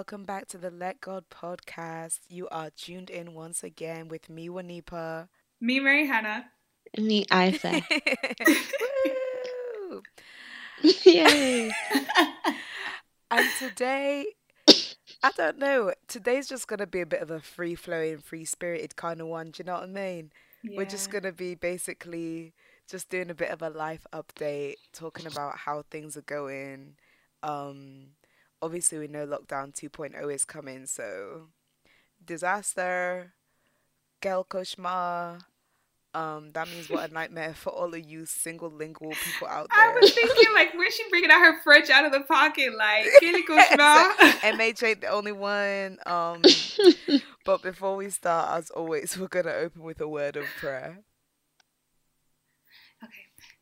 welcome back to the Let God podcast. You are tuned in once again with me, Wanipa. Me, Mary Hannah. Me, Ifa. Woo! Yay. and today, I don't know, today's just going to be a bit of a free flowing, free spirited kind of one. Do you know what I mean? We're just going to be basically just doing a bit of a life update, talking about how things are going. Um, obviously, we know lockdown 2.0 is coming, so disaster, girl koshma. Um, that means what a nightmare for all of you single lingual people out there. I was thinking, like, where's she bringing out her French out of the pocket? Like, Kelly Kushma. MH ain't the only one. Um, but before we start, as always, we're gonna open with a word of prayer. Okay.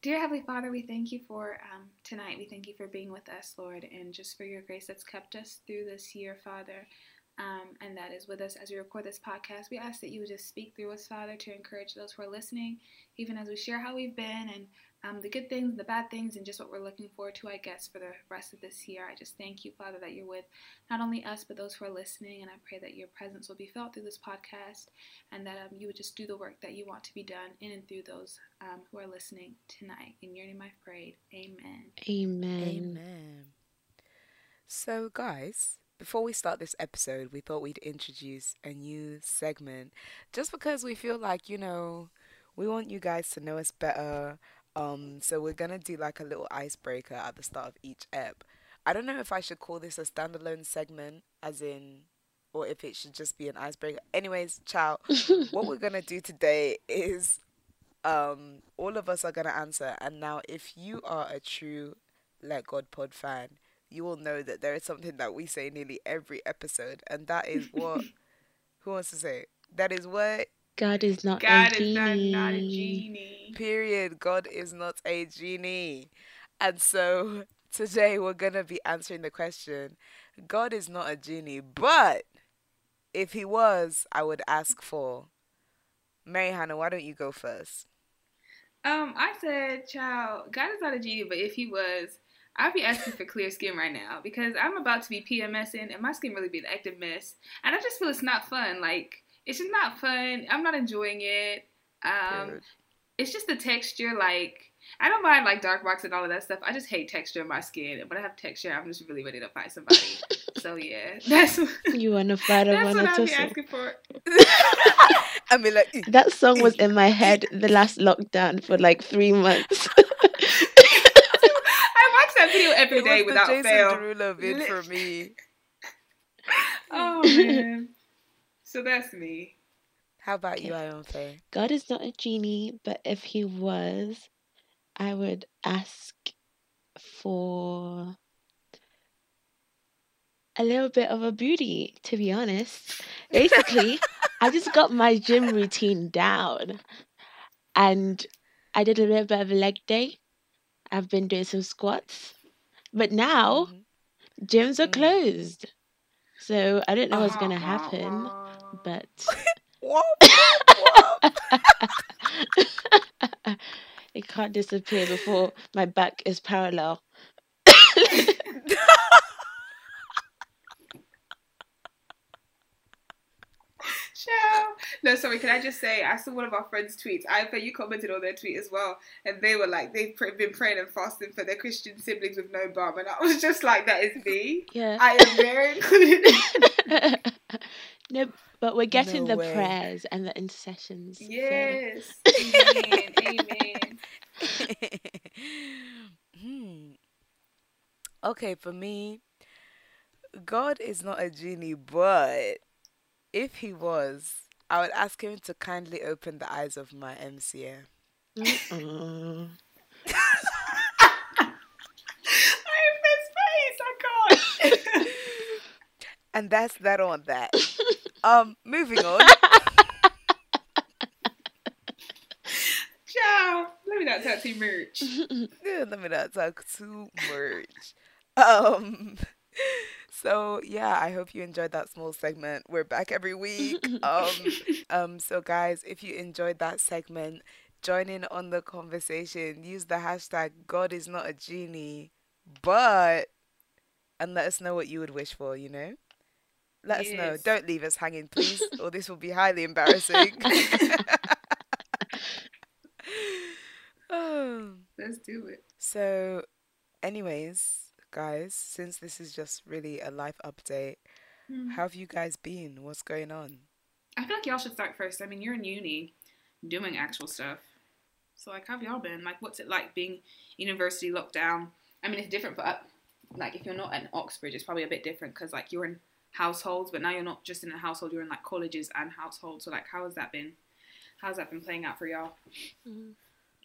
Dear Heavenly Father, we thank you for um, tonight. We thank you for being with us, Lord, and just for your grace that's kept us through this year, Father. Um, and that is with us as we record this podcast. We ask that you would just speak through us, Father, to encourage those who are listening, even as we share how we've been and um, the good things, the bad things, and just what we're looking forward to, I guess, for the rest of this year. I just thank you, Father, that you're with not only us, but those who are listening. And I pray that your presence will be felt through this podcast and that um, you would just do the work that you want to be done in and through those um, who are listening tonight. In your name I've prayed. Amen. Amen. Amen. So, guys, before we start this episode, we thought we'd introduce a new segment just because we feel like, you know, we want you guys to know us better. Um, so we're gonna do like a little icebreaker at the start of each ep. I don't know if I should call this a standalone segment, as in, or if it should just be an icebreaker. Anyways, ciao. what we're gonna do today is um all of us are gonna answer and now if you are a true let god pod fan you will know that there is something that we say nearly every episode and that is what who wants to say it? that is what God is not God a is not, genie. not a genie. period god is not a genie and so today we're gonna be answering the question god is not a genie but if he was i would ask for mary hannah why don't you go first Um, I said, child, God is not a genie, but if he was, I'd be asking for clear skin right now because I'm about to be PMSing and my skin really be an active mess. And I just feel it's not fun. Like, it's just not fun. I'm not enjoying it. Um, Period. it's just the texture. Like, I don't mind like dark box and all of that stuff. I just hate texture in my skin. And when I have texture, I'm just really ready to fight somebody. so yeah, that's You wanna fight that's over what a I'd be tussle. asking for. I mean, like, "Eh, That song was in my head the last lockdown for like three months. I watch that video every it day was without the Jason fail. Derulo vid for me. Oh man. So that's me. How about you, Ion God is not a genie, but if he was, I would ask for a little bit of a booty, to be honest. Basically, I just got my gym routine down and I did a little bit of a leg day. I've been doing some squats. But now Mhm. gyms are Mm. closed. So I don't know what's going to happen, but Whoop, whoop, whoop. it can't disappear before my back is parallel. No, sorry. Can I just say I saw one of our friends' tweets. I bet you commented on their tweet as well, and they were like they've pr- been praying and fasting for their Christian siblings with no bum, and I was just like, that is me. Yeah. I am very included. no, but we're getting No the way. prayers and the intercessions. so- yes. Amen. Amen. hmm. Okay, for me, God is not a genie, but if he was, I would ask him to kindly open the eyes of my MCM. Mm-mm. I am this face. I can't. And that's that on that. Um, moving on. Ciao. Let me not talk too much. Yeah, let me not talk too much. Um, so yeah, I hope you enjoyed that small segment. We're back every week. Um, um, so guys, if you enjoyed that segment, join in on the conversation. Use the hashtag God is not a genie, but and let us know what you would wish for. You know. Let us know. Don't leave us hanging, please, or this will be highly embarrassing. oh. Let's do it. So, anyways, guys, since this is just really a life update, Hmm. how have you guys been? What's going on? I feel like y'all should start first. I mean, you're in uni, doing actual stuff. So like, how have y'all been? Like, what's it like being university lockdown? I mean, it's different for up. Like, if you're not in Oxford, it's probably a bit different because like you're in households, but now you're not just in a household. You're in like colleges and households. So like, how has that been? How's that been playing out for y'all? Mm.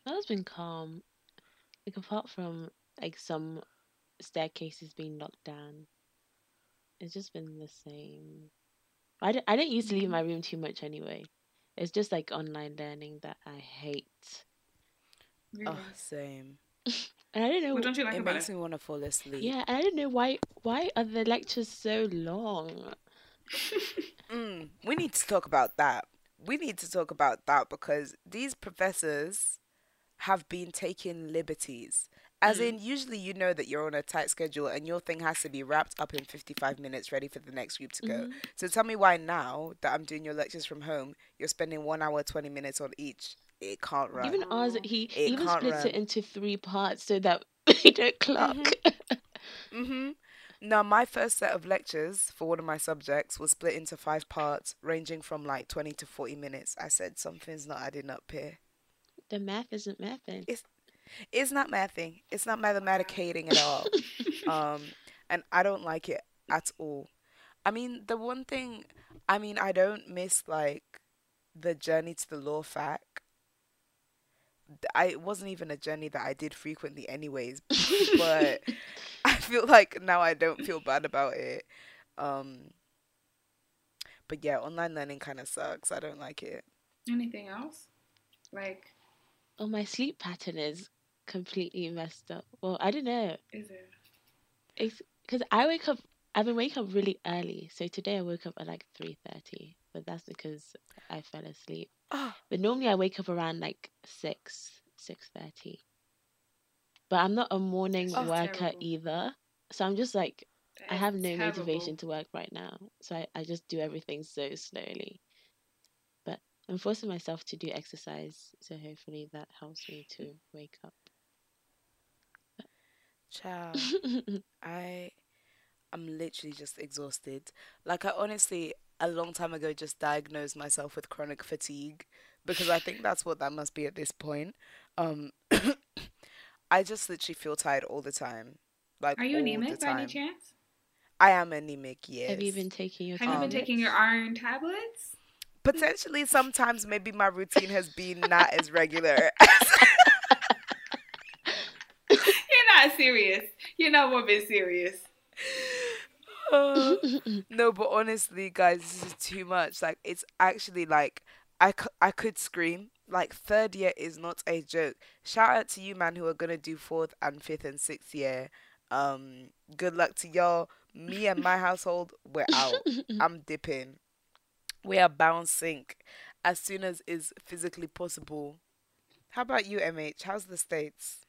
That has been calm. Like apart from like some staircases being locked down, it's just been the same. I don't, I don't used to leave my room too much anyway. It's just like online learning that I hate, Oh, same. and I don't know. what don't you like It about makes it? me want to fall asleep. yeah, and I don't know why. Why are the lectures so long? Mm, we need to talk about that. We need to talk about that because these professors have been taking liberties. As Mm. in, usually you know that you're on a tight schedule and your thing has to be wrapped up in 55 minutes, ready for the next group to go. Mhm. So tell me why now that I'm doing your lectures from home, you're spending one hour, 20 minutes on each. It can't run. Even ours, he It even splits it into three parts so that they don't clock. Mm-hmm. Now, my first set of lectures for one of my subjects was split into five parts, ranging from like 20 to 40 minutes. I said something's not adding up here. the math isn't mathing. It's not mathing. It's not mathematicating at all. um, and I don't like it at all. I mean, the one thing, I mean, I don't miss like the journey to the law fac. Th- I it wasn't even a journey that I did frequently, anyways. but I feel like now I don't feel bad about it. Um, but yeah, online learning kind of sucks. I don't like it. Anything else? Like, Oh, my sleep pattern is completely messed up. Well, I don't know. is it? It's because I wake up. I've been waking up really early. So today I woke up at like three thirty, but that's because I fell asleep. Oh, But normally I wake up around like six, six thirty. But I'm not a morning That's worker terrible. either, so I'm just like I have no terrible. motivation to work right now. So I, I just do everything so slowly. But I'm forcing myself to do exercise, so hopefully that helps me to wake up. child. I I'm literally just exhausted. Like I honestly a long time ago just diagnosed myself with chronic fatigue because I think that's what that must be at this point. Um I just literally feel tired all the time. Like Are you anemic by any chance? I am anemic, yes. Have you been taking your Have you been taking your iron tablets? Potentially sometimes maybe my routine has been not as regular. You're not serious. You're not more bit serious. No, but honestly, guys, this is too much. Like, it's actually like I, c- I could scream. Like, third year is not a joke. Shout out to you, man, who are gonna do fourth and fifth and sixth year. Um, good luck to y'all. Me and my household, we're out. I'm dipping. We are bound sink as soon as is physically possible. How about you, MH? How's the states?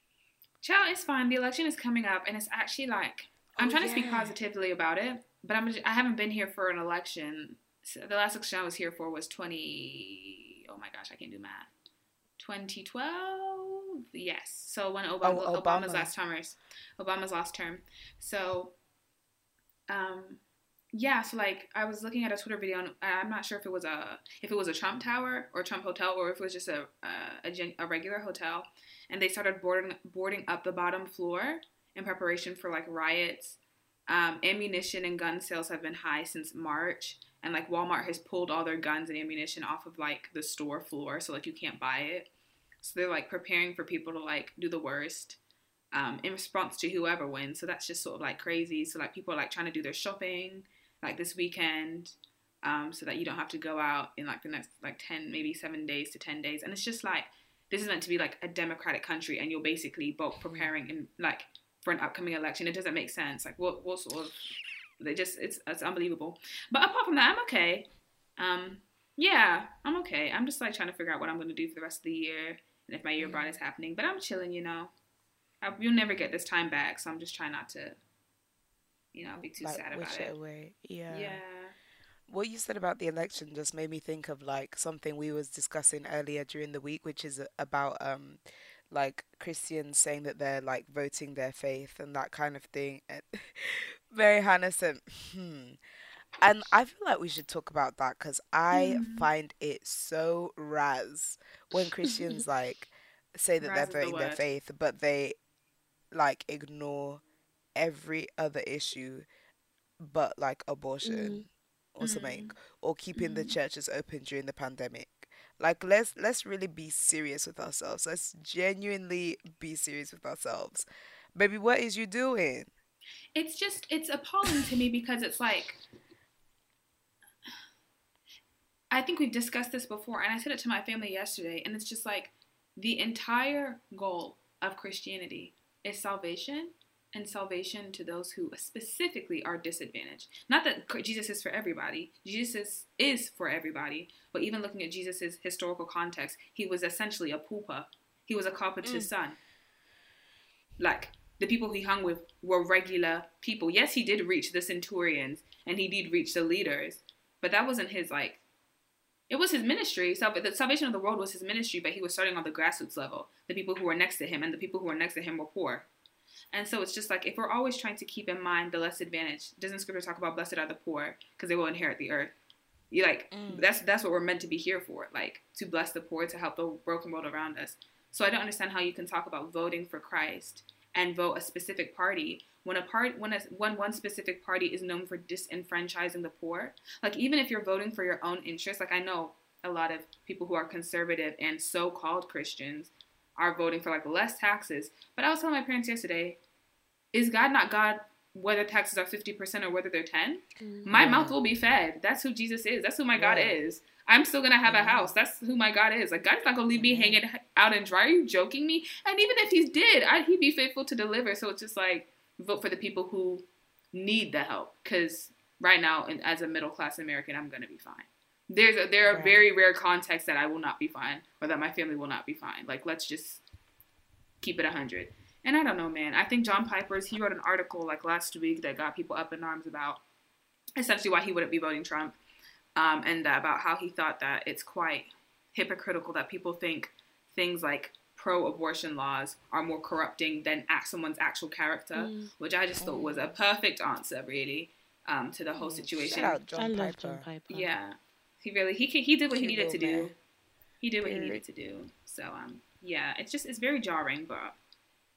Child, it's fine. The election is coming up, and it's actually like I'm Oh, trying to speak positively about it, but I'm I haven't been here for an election. So the last election I was here for was 20. Oh my gosh, I can't do math. 2012. Yes. So when Obama, Oh, Obama's last termers, Obama's last term. So, um, yeah. So like I was looking at a Twitter video, and I'm not sure if it was a if it was a Trump Tower or Trump Hotel, or if it was just a a, a, gen- a regular hotel, and they started boarding boarding up the bottom floor in preparation for like riots. Um, ammunition and gun sales have been high since March, and like Walmart has pulled all their guns and ammunition off of like the store floor, so like you can't buy it. So they're like preparing for people to like do the worst um, in response to whoever wins. So that's just sort of like crazy. So like people are like trying to do their shopping like this weekend, um, so that you don't have to go out in like the next like ten maybe seven days to ten days. And it's just like this is meant to be like a democratic country, and you're basically both preparing and like for an upcoming election. It doesn't make sense. Like what what sort of they just it's it's unbelievable. But apart from that, I'm okay. Um, yeah, I'm okay. I'm just like trying to figure out what I'm gonna do for the rest of the year and if my year abroad is happening. But I'm chilling, you know. I, you'll never get this time back, so I'm just trying not to, you know, be too like, sad about it it. away. Yeah. Yeah. what you said about the election just made me think of like something we was discussing earlier during the week, which is about um like Christians saying that they're like voting their faith and that kind of thing. And Mary Hannah said, hmm. And I feel like we should talk about that because I Mm. find it so raz when Christians like say that they're is the voting their faith, but they like ignore every other issue but like Mm, abortion or something Mm. or keeping the Mm. churches open during the pandemic. Like let's let's really be serious with ourselves. Let's genuinely be serious with ourselves. Baby, what is you doing? It's just it's appalling to me because it's like I think we've discussed this before, and I said it to my family yesterday, and it's just like the entire goal of Christianity is salvation and salvation to those who specifically are disadvantaged. Not that Jesus is for everybody, Jesus is for everybody, but even looking at Jesus' historical context, he was essentially a pupa. He was a carpenter's Mm. son. Like, the people he hung with were regular people. Yes, he did reach the centurions and he did reach the leaders, but that wasn't his, like, it was his ministry. Salva- the salvation of the world was his ministry, but he was starting on the grassroots level. The people who were next to him and the people who were next to him were poor. And so it's just like if we're always trying to keep in mind the less advantaged, doesn't scripture talk about blessed are the poor because they will inherit the earth? You like Mm. that's that's what we're meant to be here for, like to bless the poor, to help the broken world around us. So I don't understand how you can talk about voting for Christ and vote a specific party when a part when a, when one specific party is known for disenfranchising the poor. Like even if you're voting for your own interests, like I know a lot of people who are conservative and so-called Christians are voting for like less taxes. But I was telling my parents yesterday, is God not God whether taxes are 50% or whether they're 10? mm, My mouth will be fed. That's who Jesus is. That's who my God Right. is. I'm still gonna have a Mhm. house. That's who my God is. Like God's not gonna leave me hanging out and dry. Are you joking me? And even if He did, I, He'd be faithful to deliver. So it's just like vote for the people who need the help. Because right now, and as a middle class American, I'm gonna be fine. There's a, there are Right. very rare contexts that I will not be fine, or that my family will not be fine. Like let's just keep it 100. And I don't know, man. I think John Piper's, he wrote an article like last week that got people up in arms about essentially why he wouldn't be voting Trump um, and about how he thought that it's quite hypocritical that people think things like pro abortion laws are more corrupting than act- someone's actual character, mm. which I just thought was a perfect answer, really, um, to the whole situation. Shout out I John love Piper. John Piper. Yeah. He really he he did what he Cute needed to little do. He did what he needed to do. So um yeah, it's just it's very jarring, but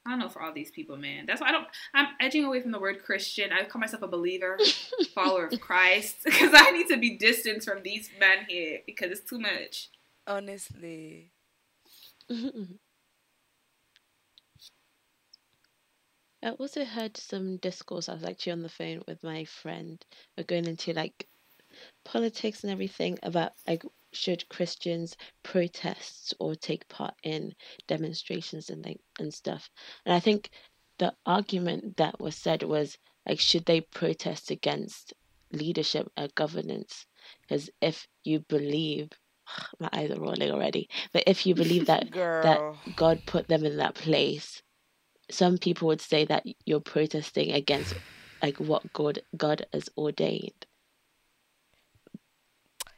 I don't know for all these people, man. That's why I don't. I'm edging away from the word Christian. I call myself a believer, follower of Christ, because I need to be distanced from these men here because it's too much. Honestly. I also heard some discourse. I was actually on the phone with my friend. We're going into like politics and everything about like should Christians protest or take part in demonstrations and like and stuff. And I think the argument that was said was like should they protest against leadership and governance? Because if you believe my eyes are rolling already, but if you believe that Girl. God put them in that place. Some people would say that you're protesting against like what God God has ordained.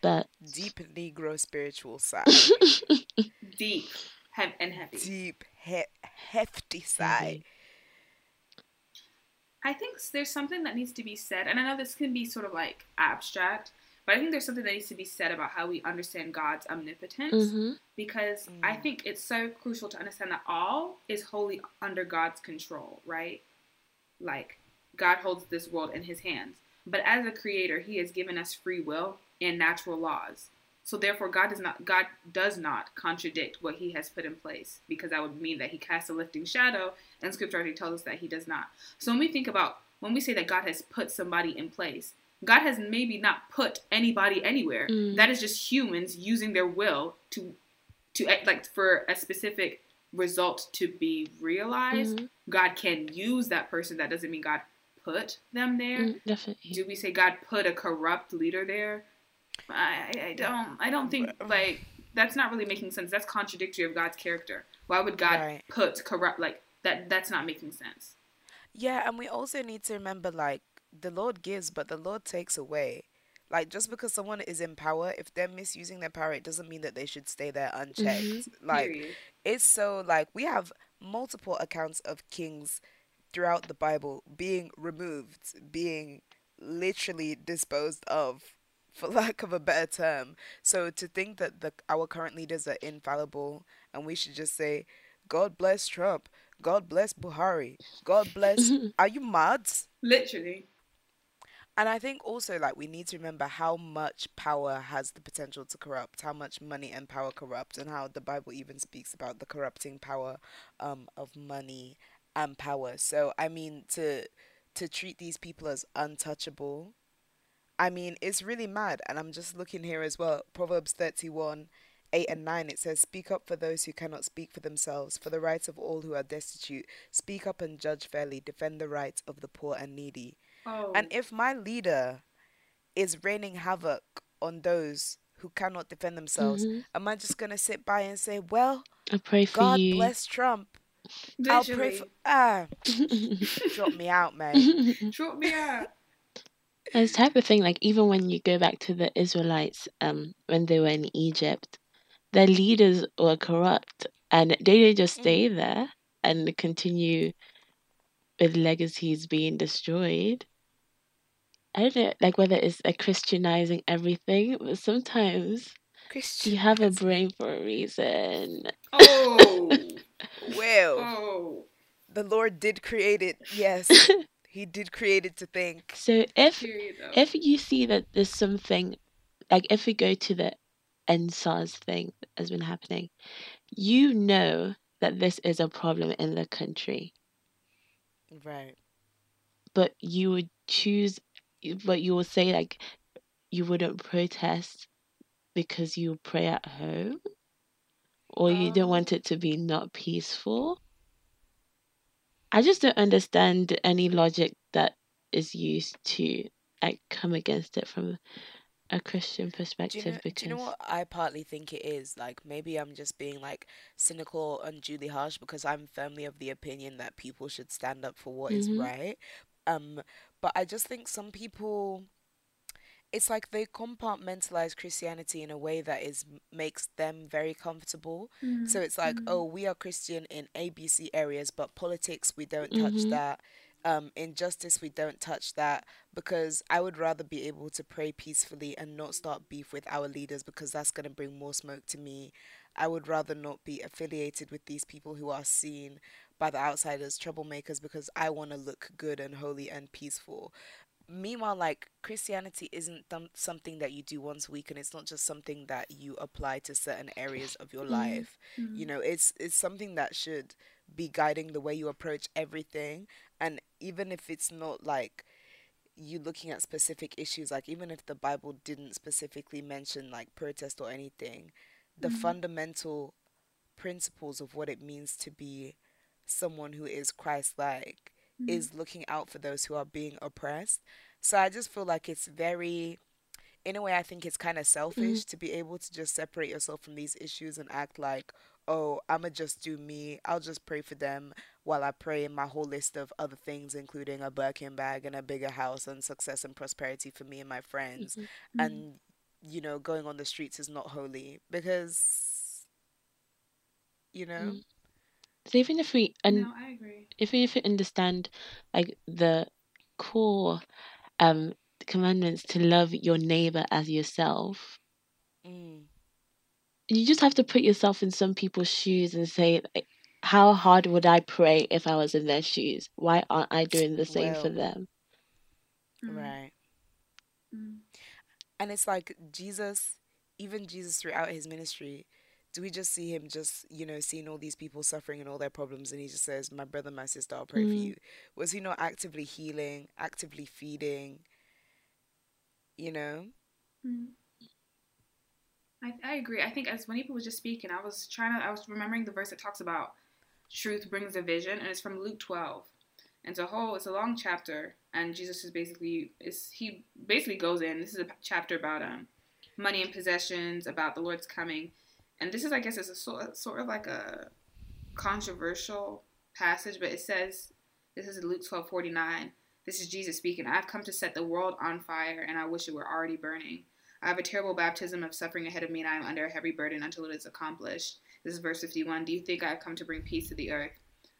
But Deep Negro spiritual side. Deep hev- and heavy. Deep, he- hefty side. heavy. I think there's something that needs to be said, and I know this can be sort of like abstract, but I think there's something that needs to be said about how we understand God's omnipotence. Mhm. because I Mm. think it's so crucial to understand that all is wholly under God's control, right? Like God holds this world in his hands. But as a creator, he has given us free will and natural laws. So therefore God does not God does not contradict what he has put in place because that would mean that he casts a lifting shadow and scripture already tells us that he does not. So when we think about when we say that God has put somebody in place, God has maybe not put anybody anywhere. Mm. That is just humans using their will to to act like for a specific result to be realized, Mhm. God can use that person. That doesn't mean God put them there. Mm, definitely. Do we say God put a corrupt leader there? I, I I don't I don't think like that's not really making sense. That's contradictory of God's character. Why would God Right. put corrupt like that? That's not making sense. Yeah, and we also need to remember like the Lord gives, but the Lord takes away. Like just because someone is in power, if they're misusing their power, it doesn't mean that they should stay there unchecked. Like Period. it's so like we have multiple accounts of kings throughout the Bible being removed, being literally disposed of, for lack of a better term. So to think that the our current leaders are infallible and we should just say, God bless Trump, God bless Buhari, God bless are you mad? Literally. And I think also like we need to remember how much power has the potential to corrupt, how much money and power corrupt, and how the Bible even speaks about the corrupting power um, of money and power. So I mean to to treat these people as untouchable, I mean it's really mad. And I'm just looking here as well. Proverbs thirty one. 8 and 9 it says speak up for those who cannot speak for themselves for the rights of all who are destitute speak up and judge fairly defend the rights of the poor and needy oh. and if my leader is raining havoc on those who cannot defend themselves, Mhm. am I just going to sit by and say, well, I pray for God you. bless Trump? I'll pray for. Ah, drop me out, mate. Drop me out. It's type of thing like even when you go back to the Israelites, um, when they were in Egypt, their leaders were corrupt and they didn't just stay Mm, there and continue with legacies being destroyed. I don't know, like whether it's a Christianizing everything, but sometimes you have a brain for a reason. Oh. Well, Oh. the Lord did create it. Yes, He did create it to think. So if Period if you see that there's something like if we go to the EndSARS thing that has been happening, you know that this is a problem in the country, Right. but you would choose, but you will say like you wouldn't protest because you pray at home, or you don't Um, want it to be not peaceful. I just don't understand any logic that is used to like come against it from a Christian Do you perspective know? Do you know what I partly think it is? Like maybe I'm just being like cynical and unduly harsh because I'm firmly of the opinion that people should stand up for what is hmm right. Um, but I just think some people it's like they compartmentalize Christianity in a way that is makes them very comfortable. So mm, it's like, mm, oh, we are Christian in ABC areas, but politics we don't touch hmm that. Um, injustice we don't touch that because I would rather be able to pray peacefully and not start beef with our leaders because that's going to bring more smoke to me. I would rather not be affiliated with these people who are seen by the outsiders troublemakers because I want to look good and holy and peaceful meanwhile like christianity isn't th- something that you do once a week and it's not just something that you apply to certain areas of your mm life. You mm, know it's it's something that should be guiding the way you approach everything and even if it's not like you looking at specific issues like even if the bible didn't specifically mention like protest or anything the mm, fundamental principles of what it means to be someone who is Christ like mm, is looking out for those who are being oppressed. So I just feel like it's very, in a way, I think it's kind of selfish to be able to just separate yourself from these issues and act like, oh, I'ma just do me. I'll just pray for them while I pray in my whole list of other things, including a Birkin bag and a bigger house and success and prosperity for me and my friends. mhm, mm. And, you know, going on the streets is not holy because, you know, mm. So even if we and No, I agree. if we if we understand like the core um commandments to love your neighbor as yourself, mm, you just have to put yourself in some people's shoes and say like, how hard would I pray if I was in their shoes? Why aren't I doing the same for well, them? Mm, right. mm, And it's like Jesus, even Jesus throughout his ministry, do we just see him just, you know, seeing all these people suffering and all their problems and he just says, My brother, my sister, I'll pray for Mm, you? Was he not actively healing, actively feeding, you know? mm. I, I agree. I think as when people was just speaking, I was trying to, I was remembering the verse that talks about truth brings a vision, and it's from Luke 12. And it's a whole, it's a long chapter, and Jesus is basically, is he basically goes in. This is a chapter about um money and possessions, about the Lord's coming, and this is, I guess, it's a sort sort of like a controversial passage, but it says, this is Luke 12 49. This is Jesus speaking. I've come to set the world on fire, and I wish it were already burning. I have a terrible baptism of suffering ahead of me, and I am under a heavy burden until it is accomplished. This is verse 51. Do you think I have come to bring peace to the earth?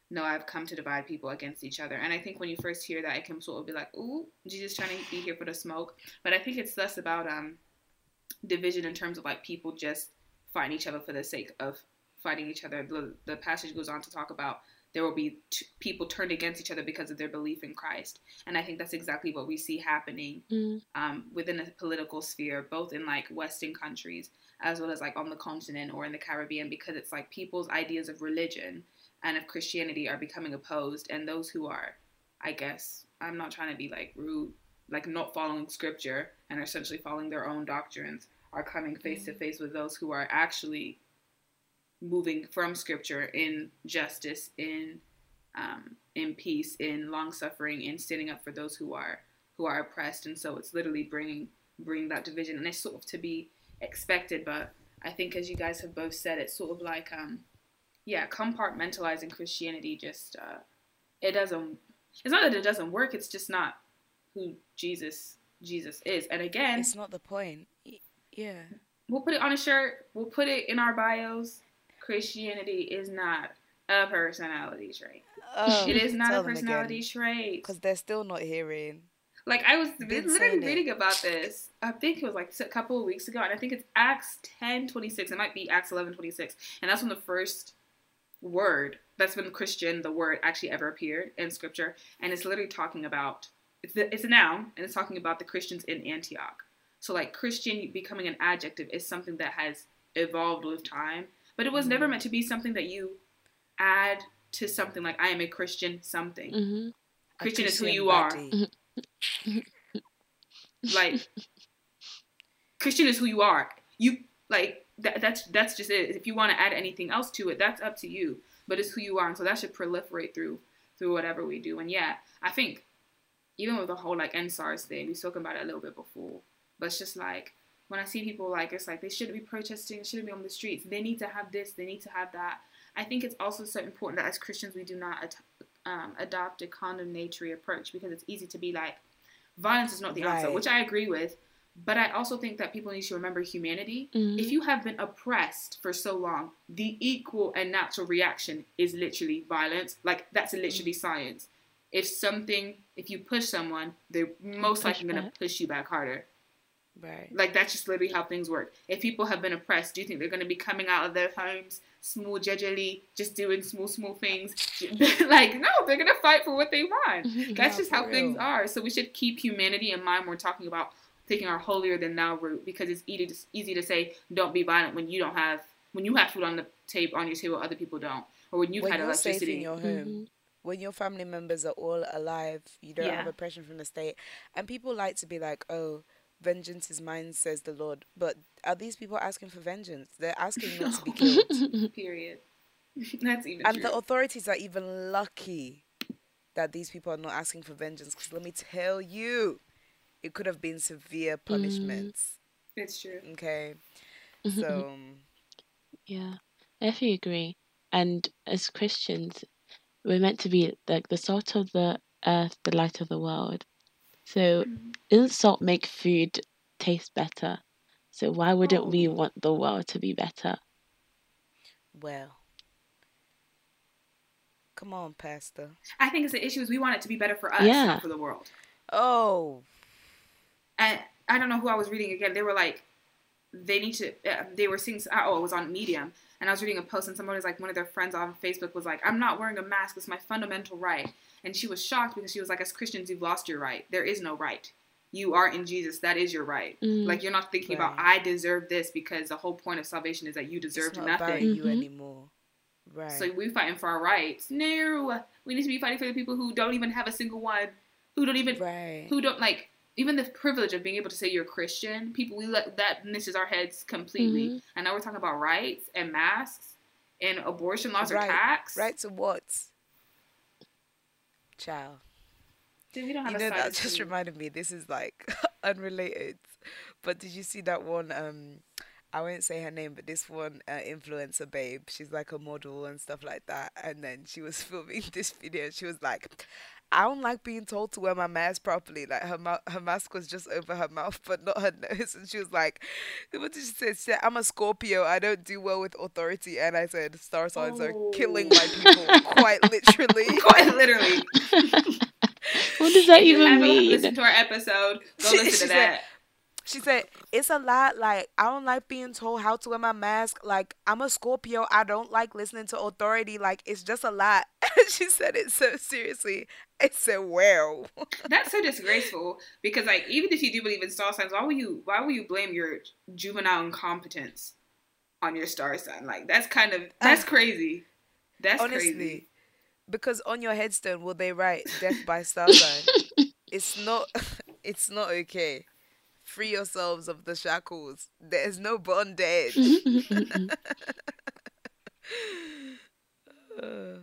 No, I've come to divide people against each other. And I think when you first hear that, it can sort of be like, ooh, Jesus trying to be here for the smoke. But I think it's less about um division in terms of like people just fighting each other for the sake of fighting each other. The, the passage goes on to talk about there will be t- people turned against each other because of their belief in Christ. And I think that's exactly what we see happening Mm. um, within the political sphere, both in like Western countries as well as like on the continent or in the Caribbean, because it's like people's ideas of religion and of Christianity are becoming opposed, and those who are, I guess, I'm not trying to be like rude, like not following scripture and essentially following their own doctrines are coming face to face with those who are actually moving from scripture in justice, in um, in peace, in long suffering, in standing up for those who are who are oppressed. And so it's literally bringing bringing that division, and it's sort of to be expected. But I think, as you guys have both said, it's sort of like um, yeah, compartmentalizing Christianity. Just uh, it doesn't. It's not that it doesn't work. It's just not who Jesus Jesus is. And again, It's not the point. Y- Yeah. we'll put it on a shirt. We'll put it in our bios. Christianity is not a personality trait. Oh, it is not a tell them personality trait. Because they're still not hearing. Like I was Been literally saying it. reading about this. I think it was like a couple of weeks ago, and I think it's Acts ten twenty six. It might be Acts eleven twenty six, and that's when the first word that's been Christian, the word actually ever appeared in Scripture, and it's literally talking about it's the, it's a noun, and it's talking about the Christians in Antioch. So like Christian becoming an adjective is something that has evolved with time, but it was never Mm. meant to be something that you add to something like I am a Christian something. hmm a Christian is who you are. like Christian is who you are. You like that, that's that's just it. If you want to add anything else to it, that's up to you. But it's who you are, and so that should proliferate through through whatever we do. And yeah, I think even with the whole like EndSARS thing, we've spoken about it a little bit before. But it's just like when I see people like it's like they shouldn't be protesting, shouldn't be on the streets. They need to have this, they need to have that. I think it's also so important that as Christians we do not at- um, adopt a condemnatory approach because it's easy to be like violence is not the answer, Right. which I agree with. But I also think that people need to remember humanity. hmm If you have been oppressed for so long, the equal and natural reaction is literally violence. Like that's literally science. If something, if you push someone, they're most Push likely going to push you back harder. Right. Like that's just literally how things work. If people have been oppressed, do you think they're going to be coming out of their homes small, gingerly, just doing small, small things? like no, they're going to fight for what they want. That's just how for things are. So we should keep humanity in mind when we're talking about taking our holier than thou route because it's easy to, easy to say don't be violent when you don't have when you have food on the table on your table other people don't or when you've when had you're safe electricity. in your home, Mhm. when your family members are all alive, you don't Yeah. have oppression from the state, and people like to be like, "Oh, vengeance is mine," says the Lord. But are these people asking for vengeance? They're asking not to be killed, Period. That's even and true. the authorities are even lucky that these people are not asking for vengeance. Because let me tell you, it could have been severe mm. punishments. it's true. Okay, so Yeah, I definitely agree. And as Christians, we're meant to be like the salt of the earth, the light of the world. So, doesn't salt make food taste better? So, why wouldn't we Oh. want the world to be better? well. Come on, Pastor. I think it's the issue is we want it to be better for us, Yeah. not for the world. Oh, And I don't know who I was reading again. They were like, they need to. Uh, they were seeing. Oh, it was on Medium, and I was reading a post, and somebody was like, one of their friends on Facebook was like, "I'm not wearing a mask. It's my fundamental right." And she was shocked because she was like, "As Christians, you've lost your right. There is no right. You are in Jesus. That is your right. Mm. Like you're not thinking about I deserve this because the whole point of salvation is that you it's deserve not nothing." about you Mhm. anymore. Right. So we're fighting for our rights. No, we need to be fighting for the people who don't even have a single one, who don't even right. who don't like even the privilege of being able to say you're Christian. People we let that misses our heads completely. Mhm. And now we're talking about rights and masks and abortion laws Right, or tax. Right to what? Child. Dude, we don't have You know that just reminded me. This is like unrelated, but did you see that one? Um, I won't say her name, but this one uh, influencer babe. She's like a model and stuff like that. And then she was filming this video. She was like, I don't like being told to wear my mask properly. Like her mouth, her mask was just over her mouth, but not her nose. And she was like, "What did she say? She said, I'm a Scorpio. I don't do well with authority." And I said, "Star signs are killing my people, oh. quite literally." Quite literally. What does that even haven't mean? Listen to our episode, go She- listen she to said- that. She said, It's a lot. Like, I don't like being told how to wear my mask. Like, I'm a Scorpio. I don't like listening to authority. Like, it's just a lot. she said it so seriously. I said, Well, That's so disgraceful because, like, even if you do believe in star signs, why will you? Why will you blame your juvenile incompetence on your star sign? Like, that's kind of that's crazy. That's honestly, crazy. because on your headstone, will they write death by star sign? it's not, it's not okay. Free yourselves of the shackles. There's no bondage. Uh,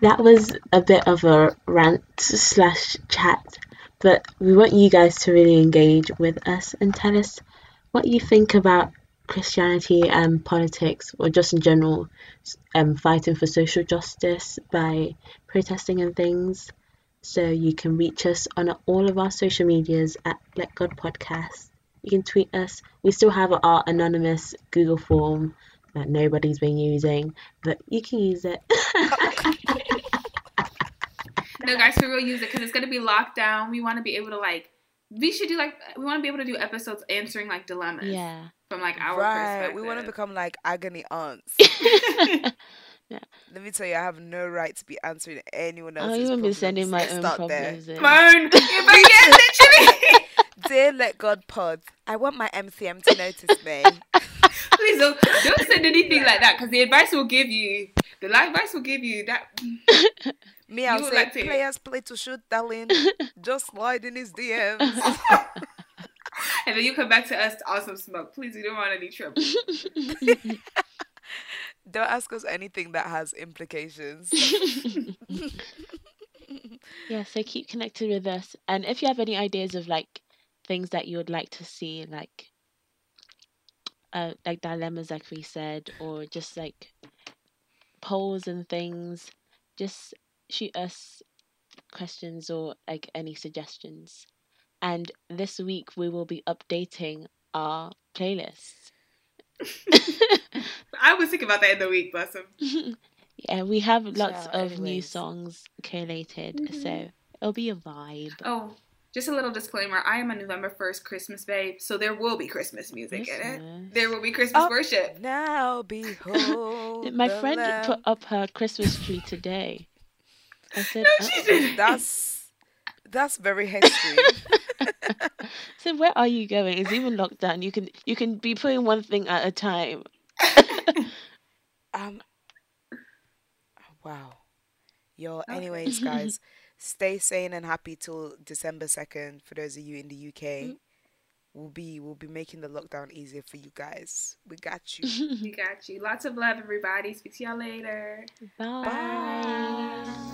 That was a bit of a rant slash chat, but we want you guys to really engage with us and tell us what you think about Christianity and politics, or just in general, um, fighting for social justice by protesting and things. So you can reach us on all of our social medias at Let God Podcast. You can tweet us. We still have our anonymous Google form that nobody's been using, but you can use it. No, guys, we will use it because it's gonna be locked down. We want to be able to like. We should do like we want to be able to do episodes answering like dilemmas yeah. from like our right. perspective. We want to become like agony aunts. Yeah. Let me tell you, I have no right to be answering anyone else's. I'll else's even be sending my Let's own start there. problems in. moan. If I get literally. Dear Let God Pod, I want my MCM to notice me. Please don't, don't send anything like that because the advice will give you, the advice will give you that. Me, I'll say, like to- players play to shoot, darling. Just slide in his DMs. And then you come back to us to awesome smoke. Please, we don't want any trouble. Don't ask us anything that has implications. yeah, so keep connected with us. And if you have any ideas of like things that you would like to see, like uh like dilemmas like we said, or just like polls and things, just shoot us questions or like any suggestions. And this week we will be updating our playlists. I was thinking about that in the week, bless him. yeah, we have lots So, of new songs collated, Mhm. so it'll be a vibe. Oh, just a little disclaimer. I am a November 1st Christmas babe, so there will be Christmas music in it. There will be Christmas Oh. worship. now behold. My the friend Lamb. put up her Christmas tree today. I said, No, she "Uh-oh." didn't. That's that's very hasty. So where are you going? It's even locked down. You can you can be putting one thing at a time. um. Wow. Yo. Anyways, guys, stay sane and happy till December second. For those of you in the UK, mm-hmm. we'll be we'll be making the lockdown easier for you guys. We got you. We got you. Lots of love, everybody. Speak to y'all later. Bye. Bye.